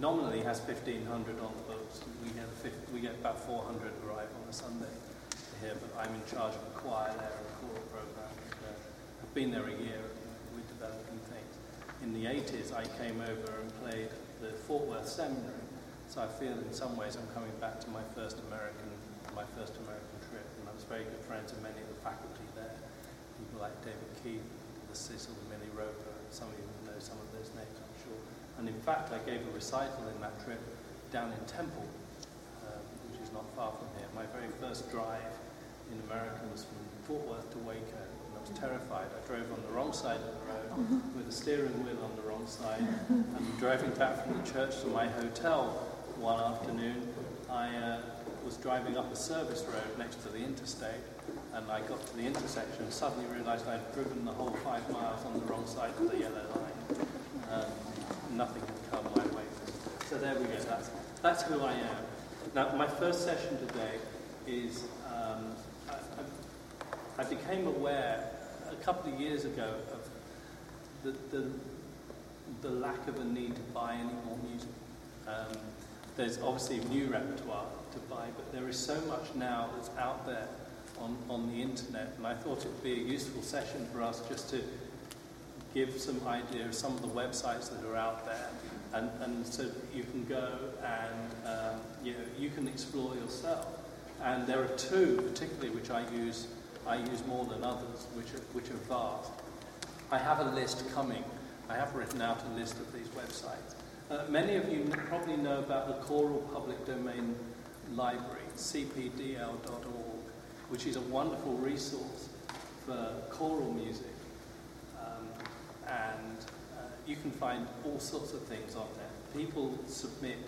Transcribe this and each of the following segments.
nominally has 1,500 on the books. We get, 50, we get about 400 arrive on a Sunday here, but I'm in charge of a choir there a choral program. Uh, I've been there a year. We're developing things. In the 80s, I came over and played the Fort Worth Seminary. So I feel in some ways I'm coming back to my first American, my first American trip, and I was very good friends with many of the faculty there. People like David Keith, the Cecil, Millie Roper, some of you know some of those names. And in fact, I gave a recital in that trip down in Temple, um, which is not far from here. My very first drive in America was from Fort Worth to Waco, and I was terrified. I drove on the wrong side of the road with the steering wheel on the wrong side, and driving back from the church to my hotel one afternoon, I uh, was driving up a service road next to the interstate, and I got to the intersection and suddenly realized I'd driven the whole five miles on the wrong side of the yellow line. Um, nothing had come my way. So there we go. That's, that's who I am. Now, my first session today is um, I, I, became aware a couple of years ago of the, the, the lack of a need to buy any more music. Um, there's obviously new repertoire to buy, but there is so much now that's out there on, on the internet, and I thought it would be a useful session for us just to give some idea of some of the websites that are out there, and, and so you can go and um, you, know, you can explore yourself. And there are two, particularly, which I use, I use more than others, which are, which are vast. I have a list coming. I have written out a list of these websites. Uh, many of you probably know about the Choral Public Domain Library, cpdl.org, which is a wonderful resource for choral music. And uh, you can find all sorts of things on there. People submit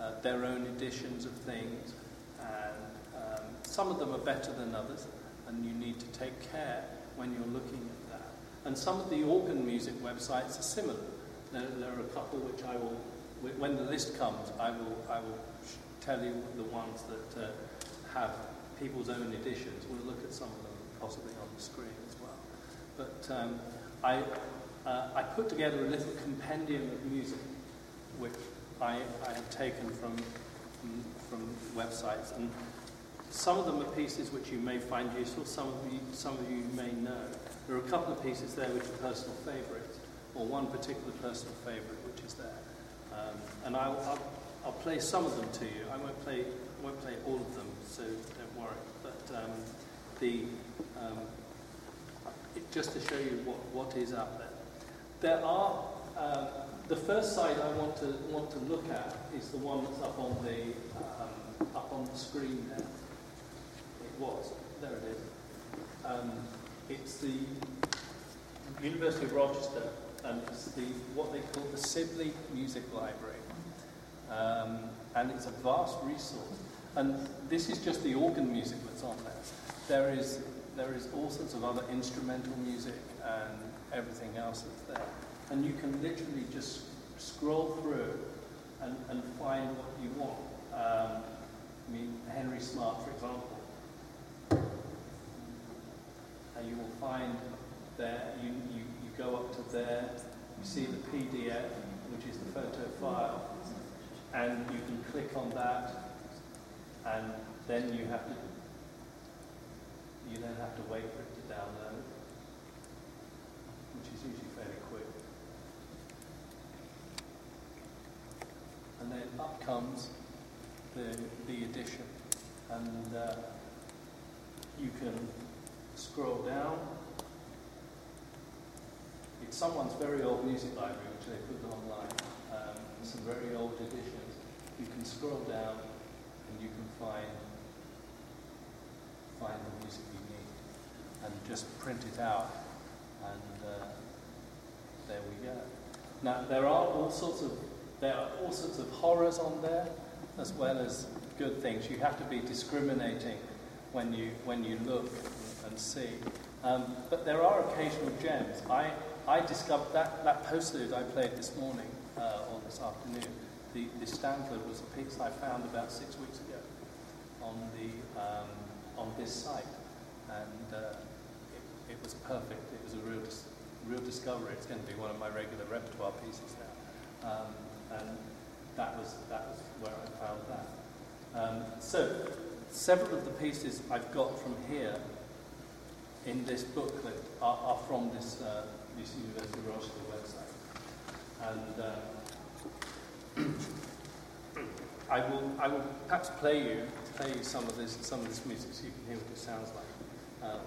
uh, their own editions of things, and um, some of them are better than others, and you need to take care when you're looking at that. And some of the organ music websites are similar. There, there, are a couple which I will, when the list comes, I will, I will tell you the ones that uh, have people's own editions. We'll look at some of them possibly on the screen as well. But um, I, uh, I put together a little compendium of music which I, I have taken from, from, from websites. And some of them are pieces which you may find useful, some of you, some of you may know. There are a couple of pieces there which are personal favourites or one particular personal favourite which is there. Um, and I'll, I'll, I'll, play some of them to you. I won't play, won't play all of them, so don't worry. But um, the, um, it, just to show you what, what is out there. There are, uh, the first site I want to, want to look at is the one that's up on the, um, up on the screen there. It was, there it is. Um, it's the University of Rochester and it's the, what they call the Sibley Music Library. Um, and it's a vast resource. And this is just the organ music that's on there. There is, there is all sorts of other instrumental music and everything else that's there. And you can literally just scroll through and, and find what you want. Um, I mean, Henry Smart, for example. And you will find there, you, you go up to there, you see the PDF, which is the photo file, and you can click on that, and then you have to, you then have to wait for it to download, which is usually fairly quick. And then up comes the, the edition, and uh, you can scroll down it's someone's very old music library, which they put online, um, some very old editions. You can scroll down and you can find find the music you need and just print it out and uh, there we go. Now there are all sorts of there are all sorts of horrors on there as well as good things. You have to be discriminating when you when you look and see. Um, but there are occasional gems. I I discovered that, that postlude I played this morning uh, or this afternoon, the, the Standler was a piece I found about six weeks ago on, the, um, on this site. And uh, it, was perfect. It was a real dis- real discovery. It's going to be one of my regular repertoire pieces now. Um, and that was, that was where I found that. Um, so, several of the pieces I've got from here in this booklet are, are from this, uh, this University of Rochester website. And uh, I will, I will perhaps play you, play you some of this, some of this music so you can hear what it sounds like, uh,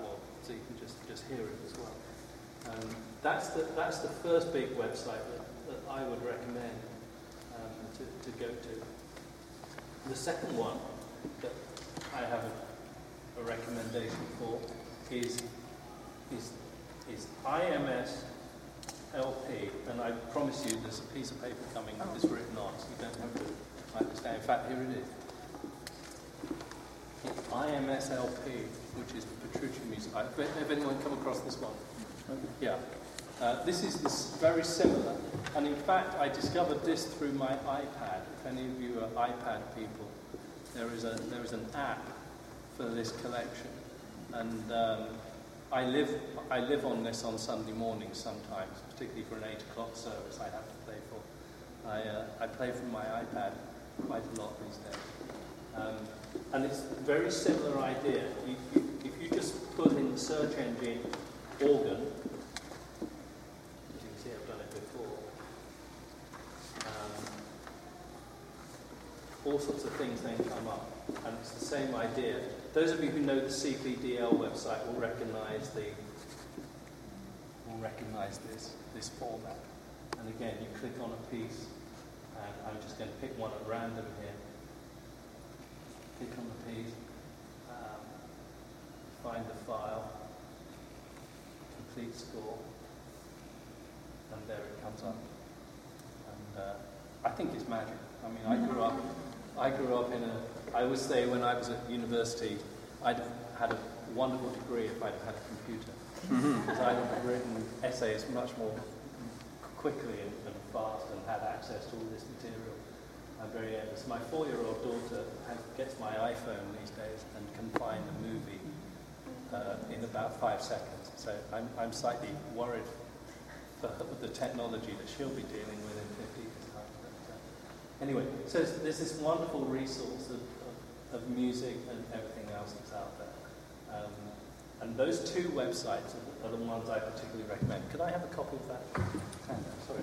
so you can just, just hear it as well. Um, that's the, that's the first big website that, that I would recommend um, to, to go to. The second one that I have a, a recommendation for is, is, is IMS LP, and I promise you there's a piece of paper coming oh. that's written on, so you don't have to down. In fact, here it is. IMSLP, which is the Petrucci music. Have anyone come across this one? Yeah. Uh, this is this very similar, and in fact, I discovered this through my iPad. If any of you are iPad people, there is a there is an app for this collection, and um, I live I live on this on Sunday mornings sometimes, particularly for an eight o'clock service. I have to play for. I uh, I play from my iPad quite a lot these days, um, and it's a very similar idea. You, you, if you just put in the search engine organ as you can see I've done it before, um, all sorts of things then come up. And it's the same idea. Those of you who know the CPDL website will recognize the will recognize this, this format. And again, you click on a piece, and I'm just going to pick one at random here. Click on the piece, um, find the file, complete score, and there it comes up. And uh, I think it's magic. I mean, I grew up I grew up in a, I would say when I was at university, I'd have had a wonderful degree if I'd have had a computer. Mm-hmm. Because I'd have written essays much more quickly and, and, fast and had access to all this material. I'm very envious. My four-year-old daughter has, gets my iPhone these days and can find a movie uh, in about five seconds. So I'm, I'm slightly worried for the technology that she'll be dealing with in 50 years. Time. Anyway, so there's this wonderful resource of, of, of music and everything else that's out there. Um, and those two websites are the, ones I particularly recommend. Could I have a copy of that? Sorry.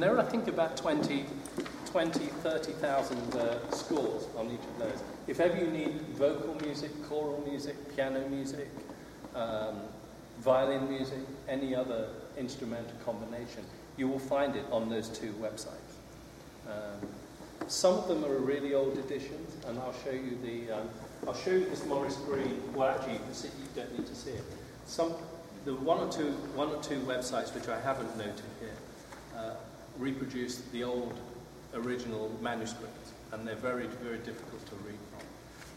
And there are, I think, about 20, 20 30,000 uh, scores on each of those. If ever you need vocal music, choral music, piano music, um, violin music, any other instrumental combination, you will find it on those two websites. Um, some of them are really old editions, and I'll show you the. Um, I'll show you this Maurice Greene. Well, actually, you see. You don't need to see it. Some, the one or two, one or two websites which I haven't noted here, uh, reproduce the old original manuscript, and they're very, very difficult to read from.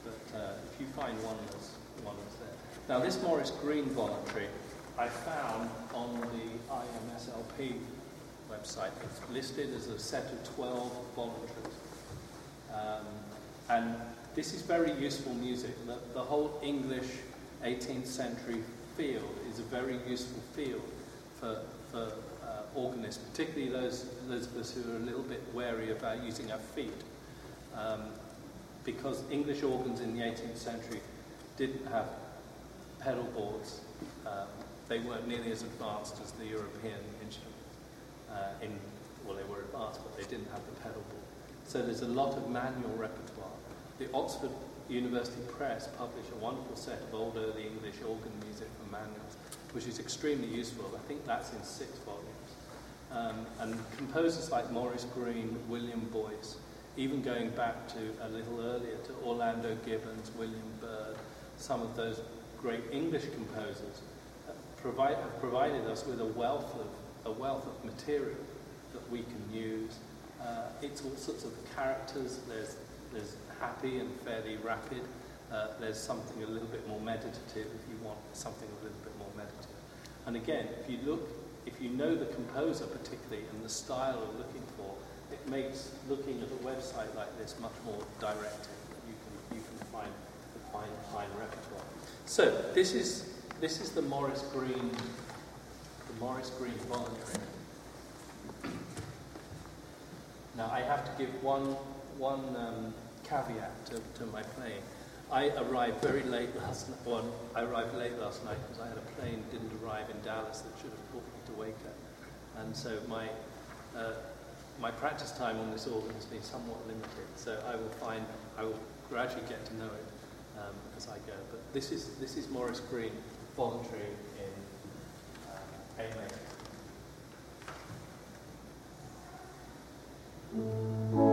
But uh, if you find one that's one that's there. Now, this Maurice Greene voluntary I found on the IMSLP website. It's listed as a set of 12 voluntaries. Um, and this is very useful music. The, the whole English 18th century field is a very useful field for, for organists, particularly those, those of us who are a little bit wary about using our feet. Um, because English organs in the 18th century didn't have pedal boards. Um, they weren't nearly as advanced as the European instruments. Uh, in, well, they were advanced, but they didn't have the pedal board. So there's a lot of manual repertoire. The Oxford University Press published a wonderful set of old early English organ music for manuals, which is extremely useful. I think that's in six volumes. Um, and composers like Maurice Greene, William Boyce, even going back to a little earlier to Orlando Gibbons, William Byrd, some of those great English composers provide, have provided us with a wealth of, a wealth of material that we can use. Uh, it's all sorts of characters. There's, there's happy and fairly rapid. Uh, there's something a little bit more meditative if you want something a little bit more meditative. And again, if you look, if you know the composer particularly and the style you're looking for, it makes looking at a website like this much more directive. You can, you can find fine, fine repertoire. So this is this is the Maurice Greene, the Maurice Greene voluntary. Now I have to give one one um, caveat to, to my playing. I arrived very late last night. Well, I arrived late last night because I had a plane didn't arrive in Dallas that should have and so my uh, my practice time on this organ has been somewhat limited. So I will find I will gradually get to know it um, as I go. But this is this is Maurice Greene voluntary in uh, A major.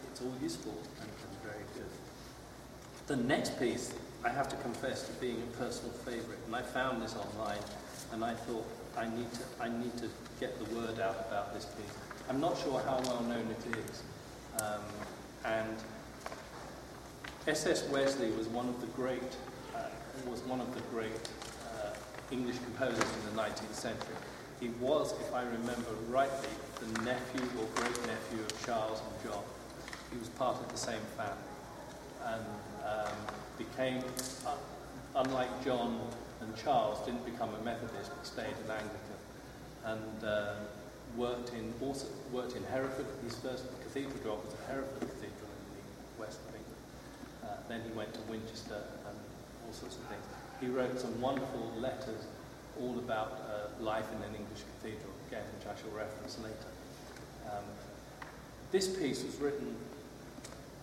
it's all useful and, and very good. The next piece, I have to confess to being a personal favourite, and I found this online, and I thought I need to I need to get the word out about this piece. I'm not sure how well known it is, um, and S.S. Wesley was one of the great, uh, was one of the great uh, English composers in the 19th century. He was, if I remember rightly, the nephew or great-nephew of Charles and John. He was part of the same family and um, became, uh, unlike John and Charles, didn't become a Methodist but stayed an Anglican and uh, worked in also worked in Hereford. His first cathedral job was at Hereford Cathedral in the west of England. Uh, then he went to Winchester and all sorts of things. He wrote some wonderful letters all about uh, life in an English cathedral, again, which I shall reference later. Um, this piece was written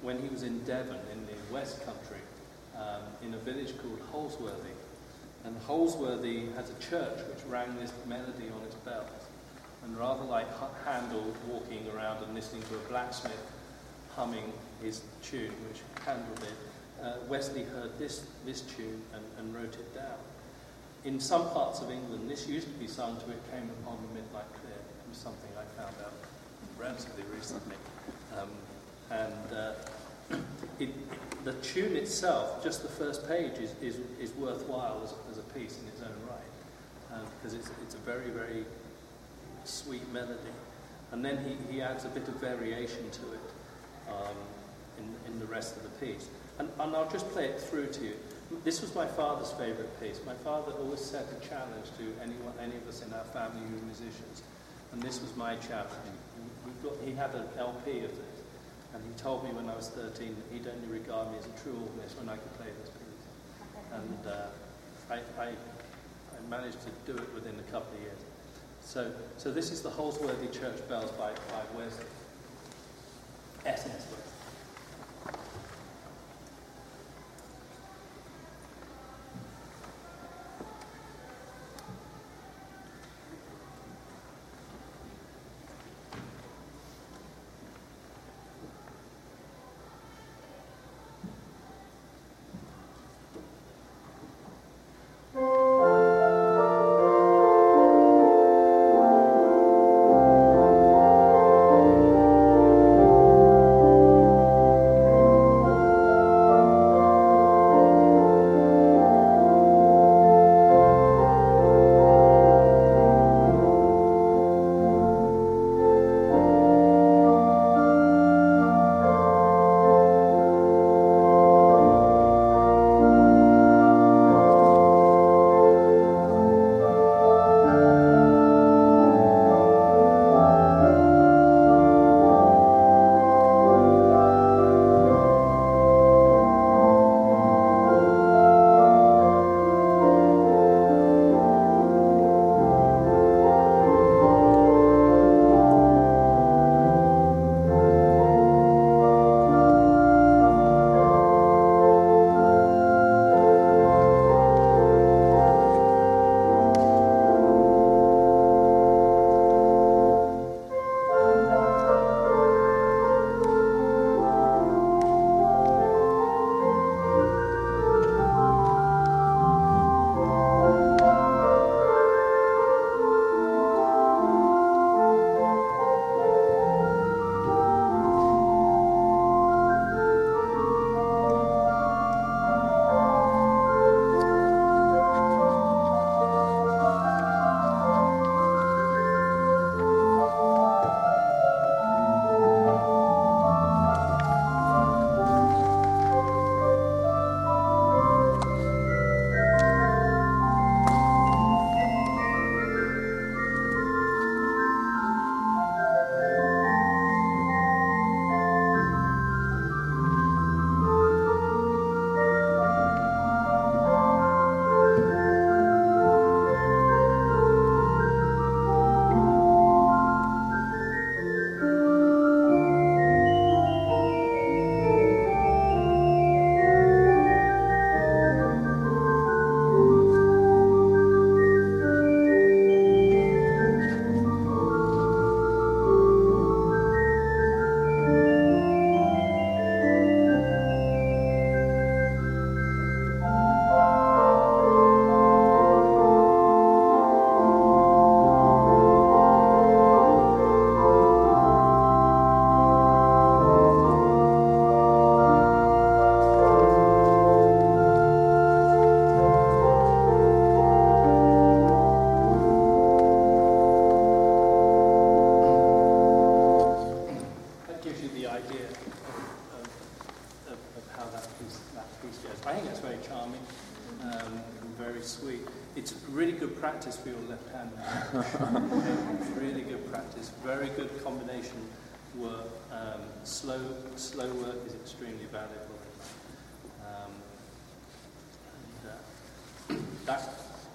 when he was in Devon, in the West Country, um, in a village called Holsworthy. And Holsworthy has a church which rang this melody on its bells. And rather like Handel walking around and listening to a blacksmith humming his tune, which Handel did, uh, Wesley heard this, this tune and, and wrote it down. In some parts of England, this used to be sung to It Came Upon the Midnight Clear. It was something I found out relatively recently. Um, and uh, it, the tune itself, just the first page, is, is, is worthwhile as, as, a piece in its own right. Uh, because it's, it's a very, very sweet melody. And then he, he adds a bit of variation to it um, in, in the rest of the piece. And, and I'll just play it through to you. This was my father's favourite piece. My father always set a challenge to anyone, any of us in our family who were musicians. And this was my challenge. Got, he had an LP of this. And he told me when I was 13 that he'd only regard me as a true organist when I could play this piece. And uh, I, I, I, managed to do it within a couple of years. So, so this is the Holsworthy Church Bells by, by Wesley. SS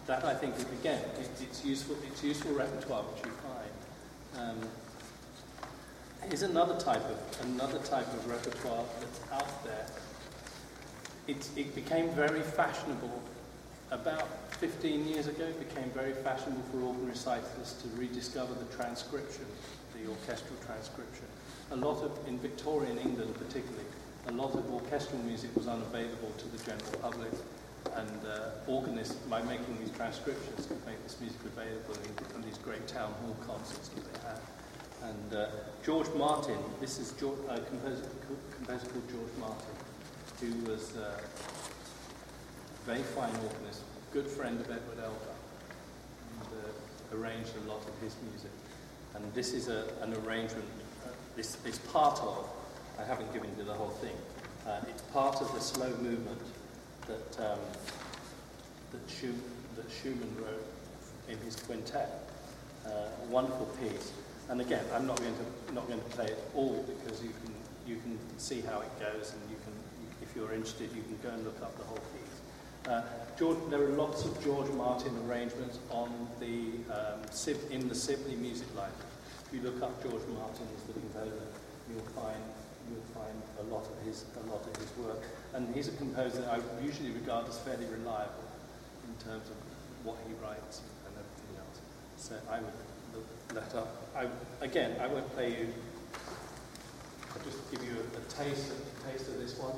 that, I think again, it, it's useful. It's useful repertoire which you find. Um, Here's another type of another type of repertoire that's out there. It, it became very fashionable about 15 years ago. It became very fashionable for organ reciters to rediscover the transcription, the orchestral transcription. A lot of in Victorian England, particularly, a lot of orchestral music was unavailable to the general public, and uh, organists, by making these transcriptions, could make this music available in, in these great town hall concerts that they had. And uh, George Martin, this is a composer, composer called George Martin, who was uh, a very fine organist, good friend of Edward Elgar, and uh, arranged a lot of his music. And this is a, an arrangement, uh, this is part of, I haven't given you the whole thing, uh, it's part of the slow movement that, um, that, Schumann, that Schumann wrote in his quintet. Uh, a wonderful piece. And again, I'm not going to not going to play it all because you can you can see how it goes, and you can, if you're interested, you can go and look up the whole piece. Uh, George, there are lots of George Martin arrangements on the um, in the Sibley Music Library. If you look up George Martin as the composer, you'll find you'll find a lot of his a lot of his work. And he's a composer that I usually regard as fairly reliable in terms of what he writes and everything else. So I would let up. I, again, I won't play you, I'll just give you a, a taste, a taste of this one.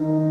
I'm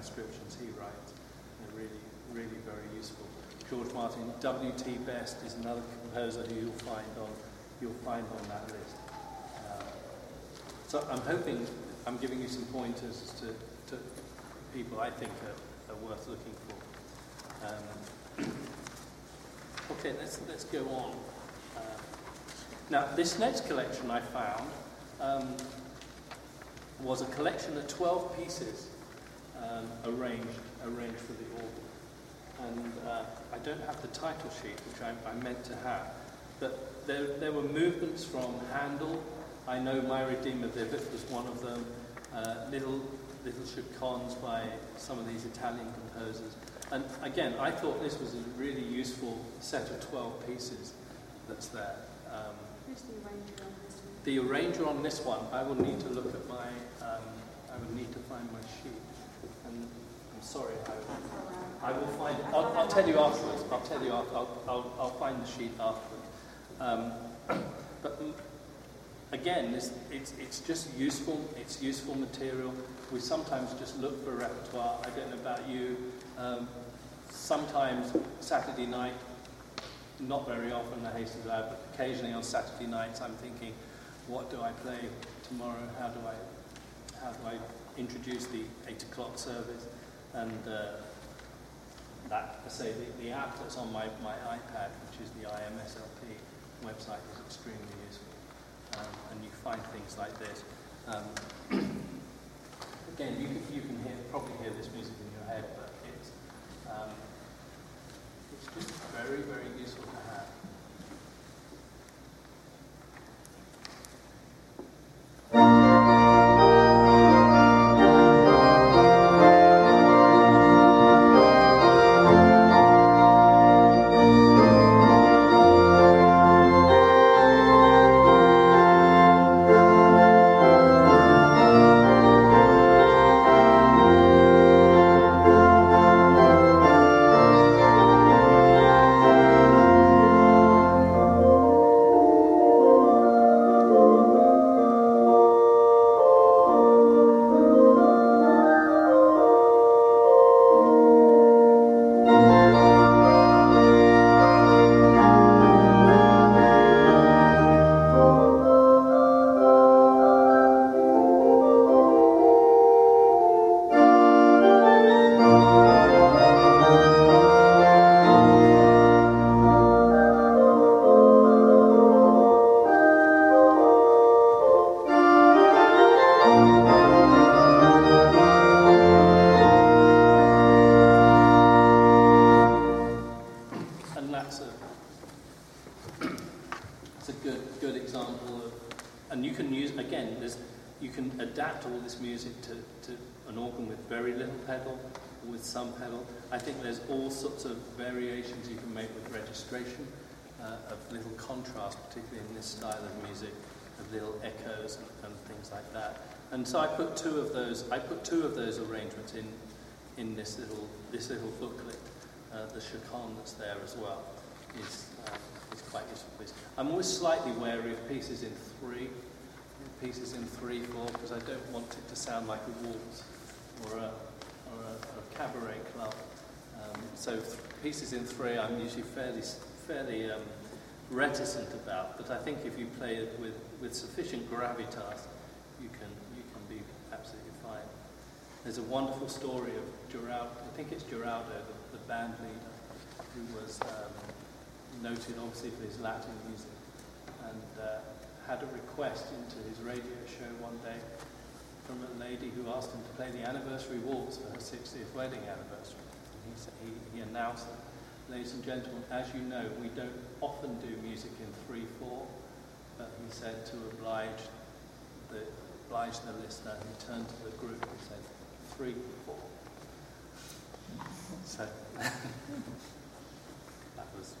transcriptions he writes. They're really, really very useful. George Martin, W.T. Best is another composer who you'll find on, you'll find on that list. So I'm hoping I'm giving you some pointers to, to people I think are, are worth looking for. Um, okay, let's, let's go on. Uh, now, this next collection I found, um, was a collection of 12 pieces um, arranged, arranged for the organ. And uh, I don't have the title sheet, which I, I meant to have, but there, there were movements from Handel. I know My Redeemer Vivit was one of them. Uh, little little chaconnes by some of these Italian composers. And again, I thought this was a really useful set of 12 pieces that's there. Um, Who's the arranger on this one? the arranger on this one, I will need to look at my, um, I will need to find my sheet. I'm sorry, I. I will find it. I'll, I'll tell you afterwards. I'll tell you after. I'll, I'll, I'll find the sheet afterwards. Um, but again, this, it's, it's just useful. It's useful material. We sometimes just look for repertoire. I don't know about you. Um, sometimes Saturday night, not very often, hasten to add, but occasionally on Saturday nights, I'm thinking, what do I play tomorrow? How do I, how do I introduce the eight o'clock service? And uh, that, I say, the, the app that's on my, my iPad, which is the IMSLP website, is extremely useful. Um, and you find things like this. Um, again, you can, you can hear, probably hear this music in your head, but it's, um, it's just very, very useful And so I put two of those, I put two of those arrangements in, in this little, this little booklet. Uh, the chaconne that's there as well is, uh, is quite useful piece. I'm always slightly wary of pieces in three, pieces in three, four, because I don't want it to sound like a waltz or a, or a, a cabaret club. Um, so pieces in three I'm usually fairly, fairly um, reticent about, but I think if you play it with, with sufficient gravitas, you can, you can be absolutely fine. There's a wonderful story of Geraldo, I think it's Geraldo, the, the band leader, who was um, noted obviously for his Latin music, and uh, had a request into his radio show one day from a lady who asked him to play the anniversary waltz for her 60th wedding anniversary. And he, said, he, he announced that, ladies and gentlemen, as you know, we don't often do music in 3-4, but he said to oblige the, oblige the listener, he turned to the group and said, three, four. So that was,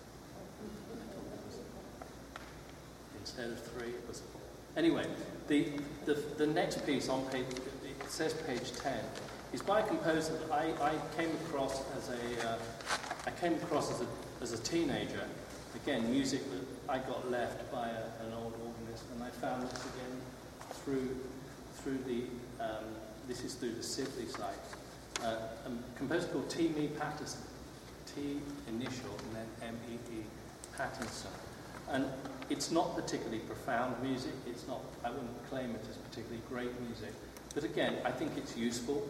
instead of three, it was four. Anyway, the, the, the next piece on page, it says page 10, is by a composer that I, I came across as a, uh, I came across as a, as a teenager. Again, music that I got left by a, an old organist, and I found this again through, through the, um, this is through the Sibley site. Uh, a composer called T. Mee Patterson, T initial and then M-E-E, Patterson. And it's not particularly profound music, it's not, I wouldn't claim it as particularly great music, but again, I think it's useful,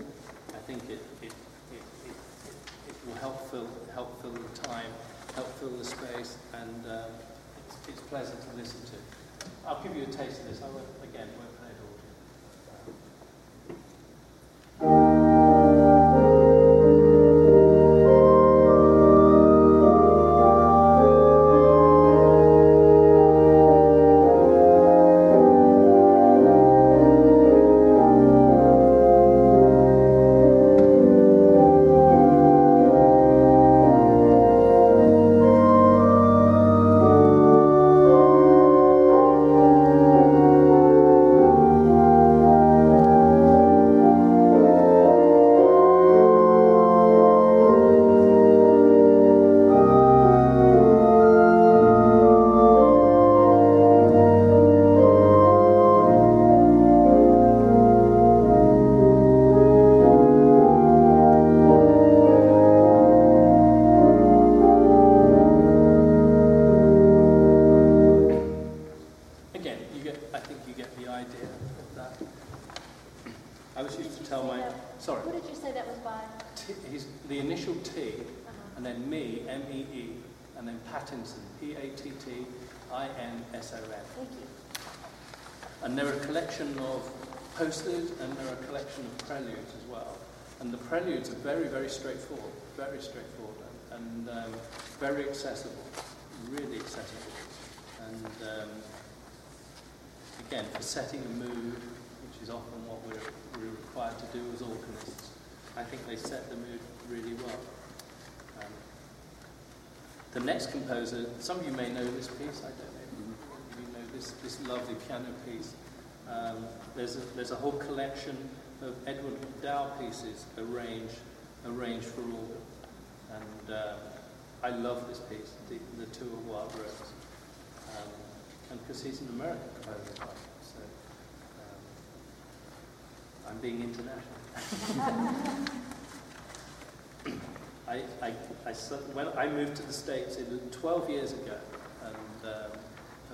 I think it, it, it, it, it, it will help fill, help fill the time, help fill the space, and uh, it's, it's pleasant to listen to. I'll give you a taste of this, I won't, again, won't And there are a collection of posters and there are a collection of preludes as well. And the preludes are very, very straightforward, very straightforward, and, and um, very accessible, really accessible. And um, again, for setting a mood, which is often what we're, we're required to do as organists, I think they set the mood really well. Um, the next composer, some of you may know this piece, I don't know if you know this, this lovely piano piece. Um, there's, a, there's a whole collection of Edward MacDowell pieces arranged, arranged for organ. And uh, I love this piece, the, the To a Wild Rose. Um, and because he's an American composer, so um, I'm being international. I, I, I, when I moved to the States 12 years ago,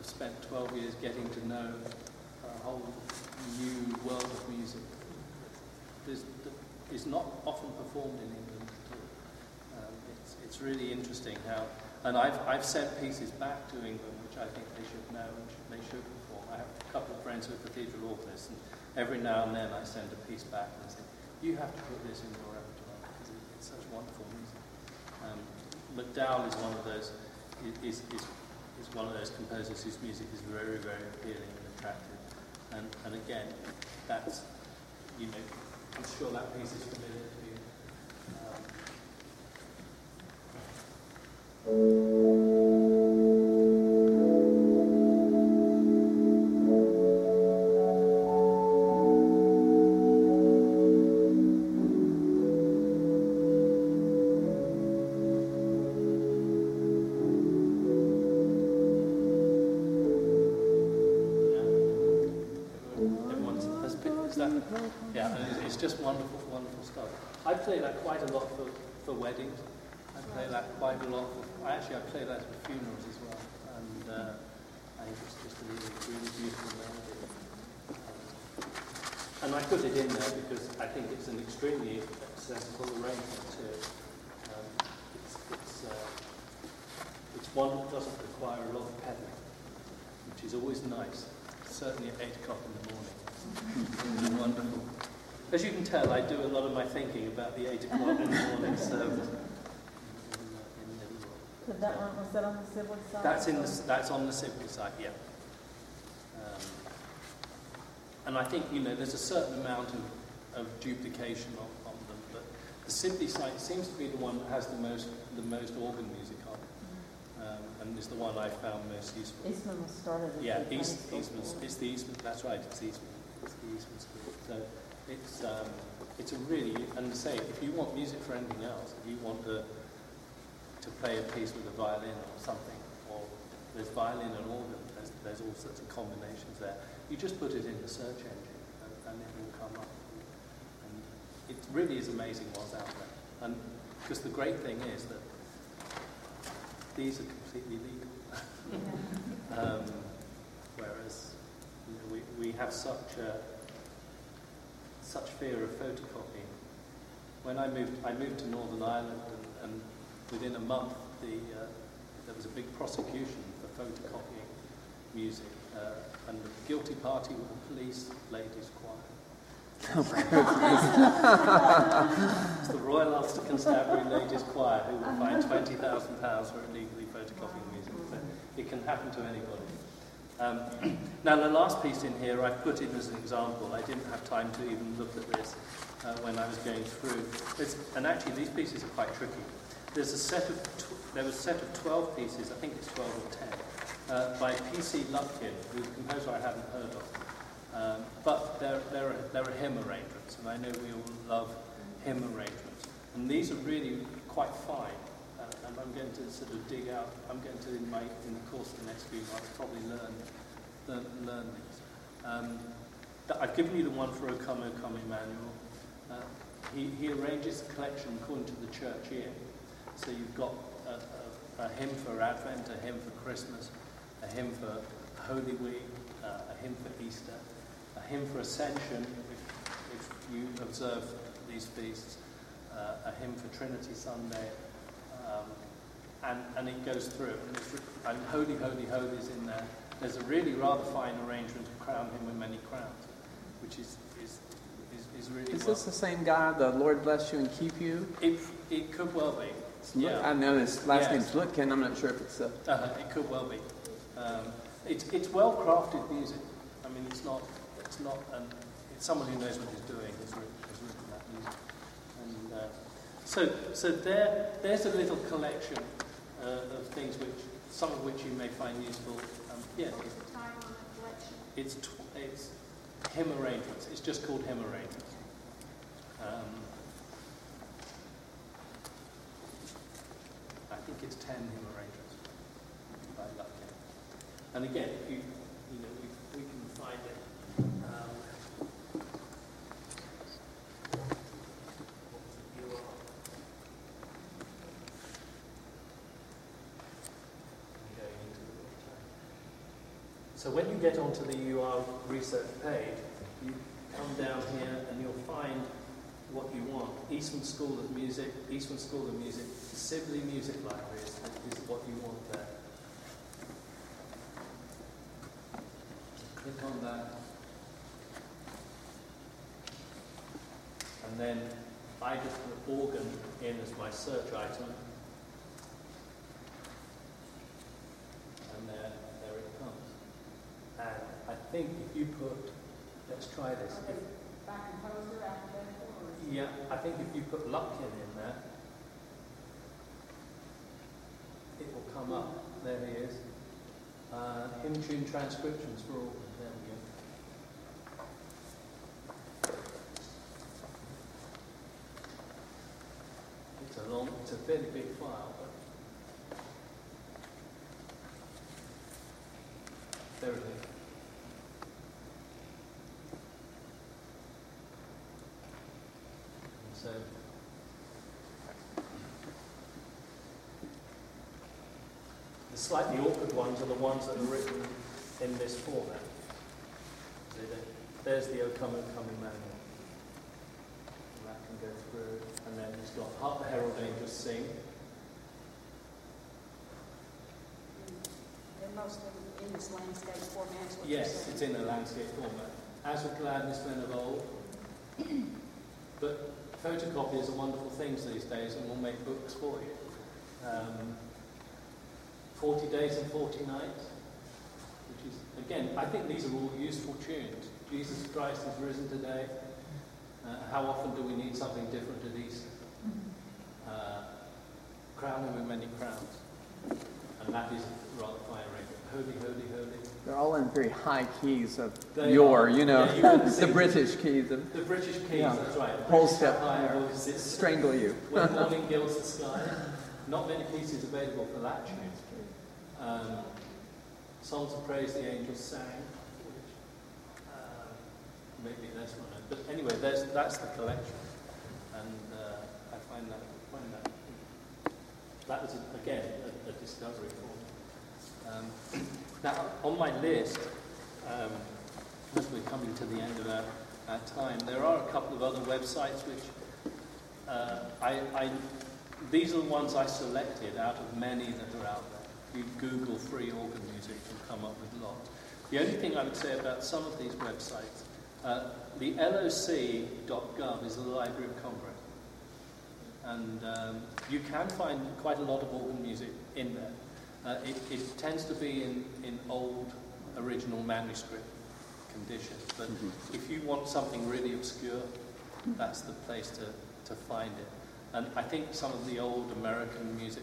I've spent 12 years getting to know a whole new world of music. There's, it's not often performed in England at all. Um, it's, it's really interesting how, and I've, I've sent pieces back to England which I think they should know and should, they should perform. I have a couple of friends who are cathedral organists, and every now and then I send a piece back and say, you have to put this in your repertoire because it, it's such wonderful music. Um, MacDowell is one of those is, is, is one of those composers whose music is very, very appealing and attractive. And, and again, that's, you know, I'm sure that piece is familiar to you. Um, put it in there because I think it's an extremely accessible arrangement too. Um, it's, it's, uh, it's one that doesn't require a lot of pedaling, which is always nice, certainly at 8 o'clock in the morning. It's wonderful. As you can tell, I do a lot of my thinking about the 8 o'clock in the morning service. In, uh, in Liverpool. But that one, was that on the Sibley side? That's, in the, that's on the Sibley side, yeah. And I think, you know, there's a certain amount of, of duplication on, on them, but the Sibley site seems to be the one that has the most, the most organ music on, um, and is the one I found most useful. Eastman was started Yeah, the East, Eastman, it's the Eastman, that's right, it's Eastman, it's the Eastman School. So it's, um, it's a really, and say, if you want music for anything else, if you want to, to play a piece with a violin or something, or there's violin and organ, there's, there's all sorts of combinations there. You just put it in the search engine and, and it will come up. And it really is amazing what's out there. And because the great thing is that these are completely legal. Um, whereas you know, we, we have such a, such fear of photocopying. When I moved, I moved to Northern Ireland, and, and within a month, the, uh, there was a big prosecution for photocopying music, uh, and the guilty party were the police ladies' choir. it's the Royal Ulster Constabulary Ladies' Choir who will find twenty thousand pounds for illegally photocopying music. So it can happen to anybody. Um, now, the last piece in here I've put in as an example. I didn't have time to even look at this uh, when I was going through. It's, and actually, these pieces are quite tricky. There's a set of tw- there was a set of 12 pieces, I think it's 12 or 10, uh, by P.C. Lutkin, who's a composer I hadn't heard of. Um, but they're, they're, a, they're a hymn arrangements, and I know we all love hymn arrangements. And these are really quite fine. Uh, and I'm going to sort of dig out, I'm going to, in, my, in the course of the next few months, probably learn, learn, learn these. Um, I've given you the one for O Come O Come Emmanuel. Uh, he, he arranges the collection according to the church year. So you've got a, a, a hymn for Advent, a hymn for Christmas, a hymn for Holy Week, uh, a hymn for Easter, a hymn for Ascension, if, if you observe these feasts, uh, a hymn for Trinity Sunday, um, and, and it goes through. And, it's, and Holy, Holy, Holy is in there. There's a really rather fine arrangement of Crown Him with Many Crowns, which is, is, is, really Is this the same guy, the Lord bless you and keep you? It, it could well be. Yeah. I know his last Yes. name's Lutkin. I'm not sure if it's the. Uh, it could well be. Um, it's it's well crafted music. I mean, it's not it's not an, it's someone who knows what he's doing has written, has written that music. And uh, so so there there's a little collection uh, of things which some of which you may find useful. Um, yeah, What was the time on the collection? it's tw- it's hymn arrangements. It's just called hymn arrangements. Um, I think it's ten hymn arrangements. And again, you you know we, we can find it. Um. So when you get onto the UR research page, you come down here and you'll find what you want. Eastman School of Music, Eastman School of Music, Sibley Music Library is, is what you want there. Click on that. And then I just put organ in as my search item. And there, there it comes. And I think if you put, let's try this. Are they back composer alphabetical or? is it- Yeah, I think if you put Lutkin in there, it will come up. There he is. Uh, hymn tune transcriptions for all. There we go. It's a fairly big file, but there it is. And so the slightly awkward ones are the ones that are written in this format. There's the O Come O Come Emmanuel. And that can go through. And then it's got Hark the Herald Angels Sing. They're mostly in this landscape format, is what you're Yes, it's in a landscape format. As of gladness men of old. But photocopiers are wonderful things these days and will make books for you. Um, 40 days and 40 nights, which is, again, I think these are all useful tunes. Jesus Christ is risen today. Uh, how often do we need something different at Easter? Uh, crown him with many crowns. And that is rather arrangement. Holy, holy, holy. They're all in very high keys of They your, are. you know, Yeah, you the British keys of The British keys, Yeah. that's right. whole step high higher. strangle you. When morning gilds the sky. Not many pieces available for that tune. Um, songs of praise the angels sang, which uh, maybe that's one. But anyway, there's, that's the collection, and uh, I find that find that that was a, again a, a discovery. Um, now on my list, um, as we're coming to the end of our, our time, there are a couple of other websites which uh, I, I, these are the ones I selected out of many that are out there. You Google free organ music, you'll come up with lots. The only thing I would say about some of these websites, uh, the LOC.gov is the Library of Congress. And um, you can find quite a lot of organ music in there. Uh, it, it tends to be in, in old original manuscript condition, but if you want something really obscure, that's the place to, to find it. And I think some of the old American music,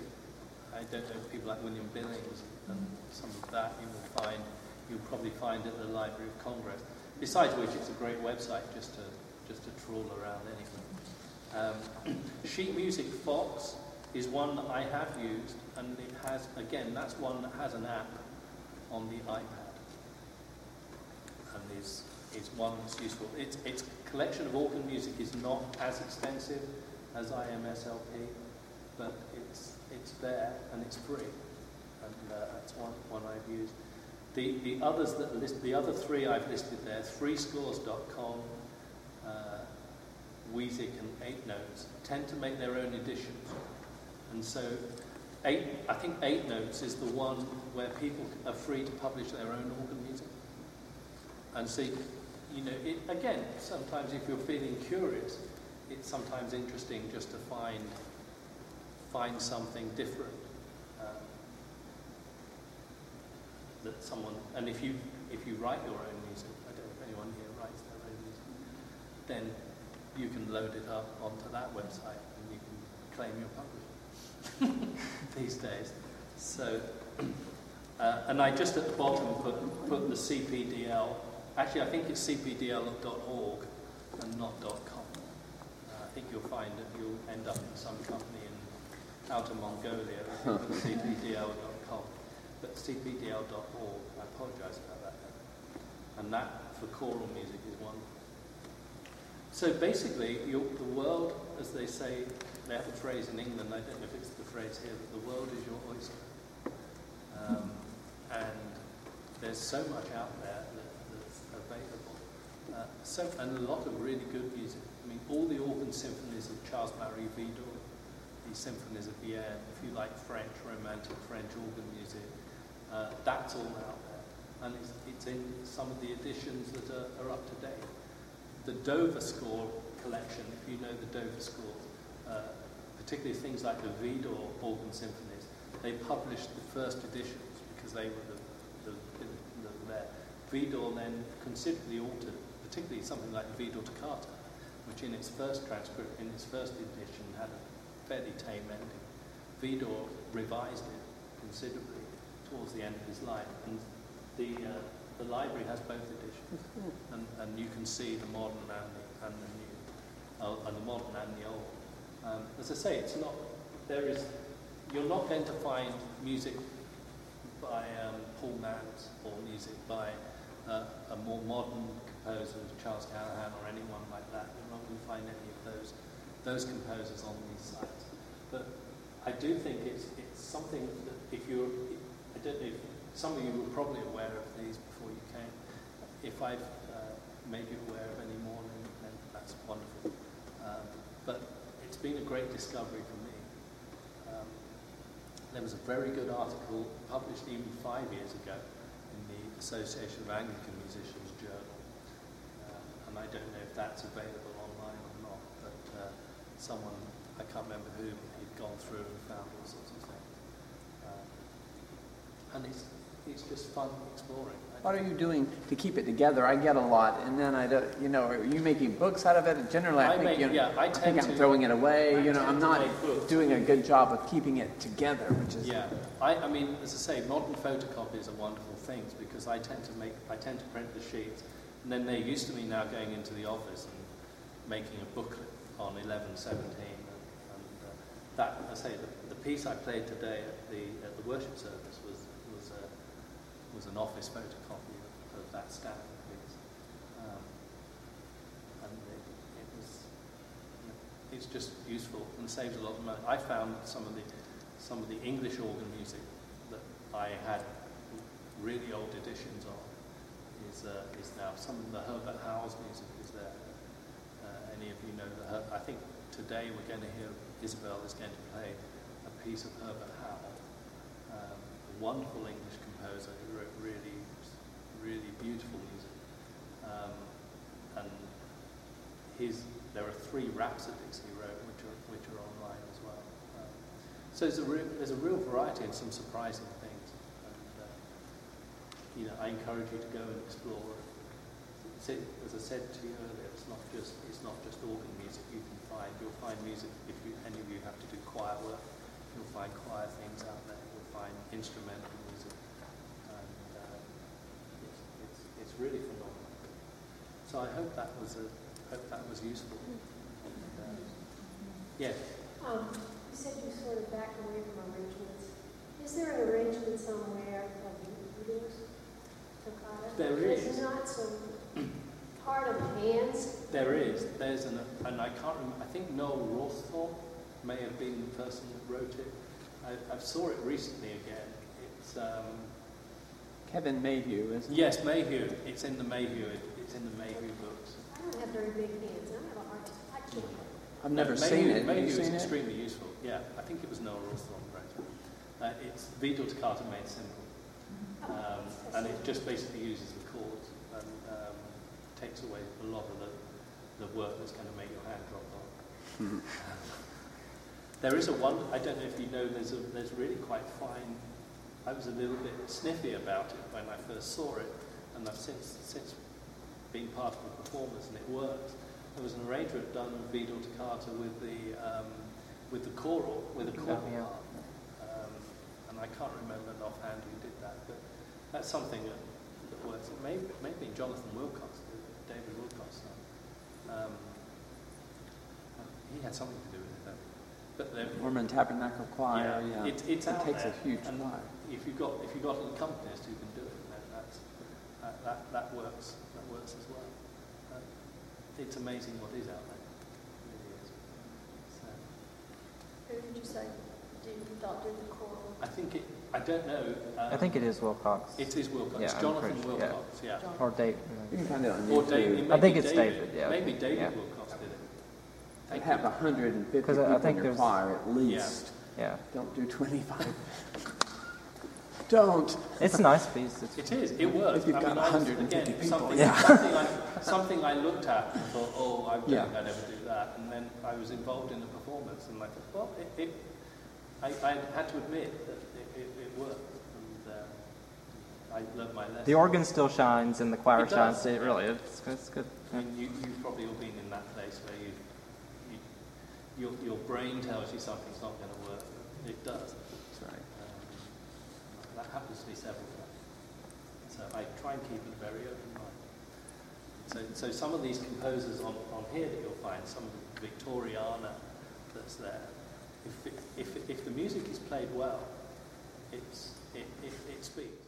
I don't know, people like William Billings and some of that you will find, you'll probably find at the Library of Congress. Besides which, it's a great website just to, just to trawl around anyway. Um, Sheet Music Fox is one that I have used, and it has, again, that's one that has an app on the iPad and is, is one that's useful. Its, its collection of organ music is not as extensive as IMSLP, but it's, it's there and it's free. And uh, that's one, one I've used. The, the others that list, the other three I've listed there, freescores.com, uh, and Eight Notes tend to make their own editions. And so, eight, I think Eight Notes is the one where people are free to publish their own organ music. And so, you know, it, again, sometimes if you're feeling curious, it's sometimes interesting just to find find something different um, that someone. And if you if you write your own music, I don't know if anyone here writes their own music, then you can load it up onto that website and you can claim you're published these days. So, uh, and I just at the bottom put put the CPDL. Actually, I think it's cpdl.org and not .com. Uh, I think you'll find that you'll end up in some company in outer Mongolia with cpdl.com, but cpdl.org. I apologise about that. And that for choral music is one. So basically, the world, as they say, they have a phrase in England. I don't know if it's the phrase here, but the world is your oyster. Um, and there's so much out there that, that's available. Uh, so, and a lot of really good music. I mean, all the organ symphonies of Charles-Marie Widor, the symphonies of Vierne, if you like French, romantic French organ music, uh, that's all out there. And it's, it's in some of the editions that are, are up to date. The Dover score collection, if you know the Dover score, uh, particularly things like the Widor organ symphonies, they published the first editions because they were the, the, the, the there. Widor then considerably altered, particularly something like the Widor Toccata, which in its first transcript, in its first edition, had a fairly tame ending. Widor revised it considerably towards the end of his life, and the uh, the library has both editions, and, and you can see the modern and the, and the new, uh, and the modern and the old. Um, as I say, it's not there is you're not going to find music by um, Paul Manz or music by uh, a more modern composer, Charles Callahan or anyone like that. You're not going to find any of those those composers on these sites. But I do think it's it's something that if you're I don't know if some of you were probably aware of these. If I've uh, made you aware of any more, then, then that's wonderful. Um, but it's been a great discovery for me. Um, there was a very good article published even five years ago in the Association of Anglican Musicians Journal. Uh, and I don't know if that's available online or not, but uh, someone, I can't remember who, had gone through and found all sorts of things. Um, and it's, it's just fun exploring. What are you doing to keep it together? I get a lot, and then I don't, you know, are you making books out of it? Generally, I, I think, make- you know, yeah, I I think I'm throwing it away. I You know, I'm not doing a good job of keeping it together, which is Yeah, I, I mean, as I say, modern photocopies are wonderful things because I tend to make, I tend to print the sheets, and then they're used to me now going into the office and making a booklet on 1117, and, and uh, that, as I say, the, the piece I played today at the at the worship service was an office photocopy of, of that standard piece, um, and it, it was it's just useful and saves a lot of money. I found some of the some of the English organ music that I had really old editions of is uh, is now some of the Herbert Howells music is there. Uh, any of you know the Her- I think today we're going to hear Isabel is going to play a piece of Herbert Howell, um, a wonderful English composer who wrote really really beautiful music. Um, and his there are three rhapsodies he wrote which are which are online as well. Um, so there's a real, there's a real variety and some surprising things. And, uh, you know, I encourage you to go and explore. As I said to you earlier, it's not just it's not just organ music. You can find you'll find music if you, any of you have to do choir work. You'll find choir things out there. You'll find instrumental music, and uh, it's, it's really phenomenal. So I hope that was a hope that was useful. Uh, yes. Um, you said you sort of backed away from arrangements. Is there an arrangement somewhere of the toccata? There is. Not some part of hands? There is. There's an, and I can't remember, I think Noel Rawsthorne may have been the person that wrote it. I, I saw it recently again. It's, um, Kevin Mayhew, isn't it? yes, Mayhew. It's in the Mayhew, it's in the Mayhew books. I don't have very big hands. I have a hard, I can't I've never maybe, seen it. Have Maybe you it was seen it? extremely useful. Yeah, I think it was Noel Rawsthorne, right? Uh, it's Widor Toccata made simple. Um, and it just basically uses the chords and um, takes away a lot of the, the work that's going to make your hand drop off. Mhm. There is a one, I don't know if you know, there's, a, there's really quite fine, I was a little bit sniffy about it when I first saw it, and I've since, since been part of the performance and it works. There was an arrangement done of Widor Toccata with the, um, with the choral, with a choral yeah. part. Um, and I can't remember offhand who did that, but that's something that, that works. It may, maybe Jonathan Willcocks, did it, David Willcocks. Um, he had something to do with it, though. But there, Mormon Tabernacle Choir, yeah. It, it's It out takes there. a huge and choir. If you've got if you've got an accompanist who can do it, then that's that, that, that works. That works as well. Uh, it's amazing what is out there. It really is. So, Who did you say did, thought did the choral? I think it. I don't know. Um, I think it is Willcocks. It is Willcocks. Yeah, it's Jonathan sure. Willcocks. Yeah. Or Dave. You can find it on Or YouTube. David. I think it's David, yeah. Maybe David Yeah. Willcocks did it. They have you. 150 Because I- I people think in your choir at least. Yeah. Don't do 25. Don't. It's a nice piece. It's, It is. It works. If you've I got mean, I was- 150 again, people. Something, Yeah. something, I, something I looked at and thought, oh, I don't Yeah. think I'd ever do that. And then I was involved in the performance, and I thought, well, it, it, I, I had to admit that it, it, it worked, and uh, I learned my lesson. the organ still shines and the choir It shines. It really, it's, it's good. I mean, you, you've probably all been in that place where you, you your, your brain tells you something's not going to work. It does. That's right. Um, that happens to me several times. So I try and keep a very open mind. So, so some of these composers on, on here that you'll find, some of the Victoriana that's there, if, it, if, if the music is played well, it's, it, it, it speaks.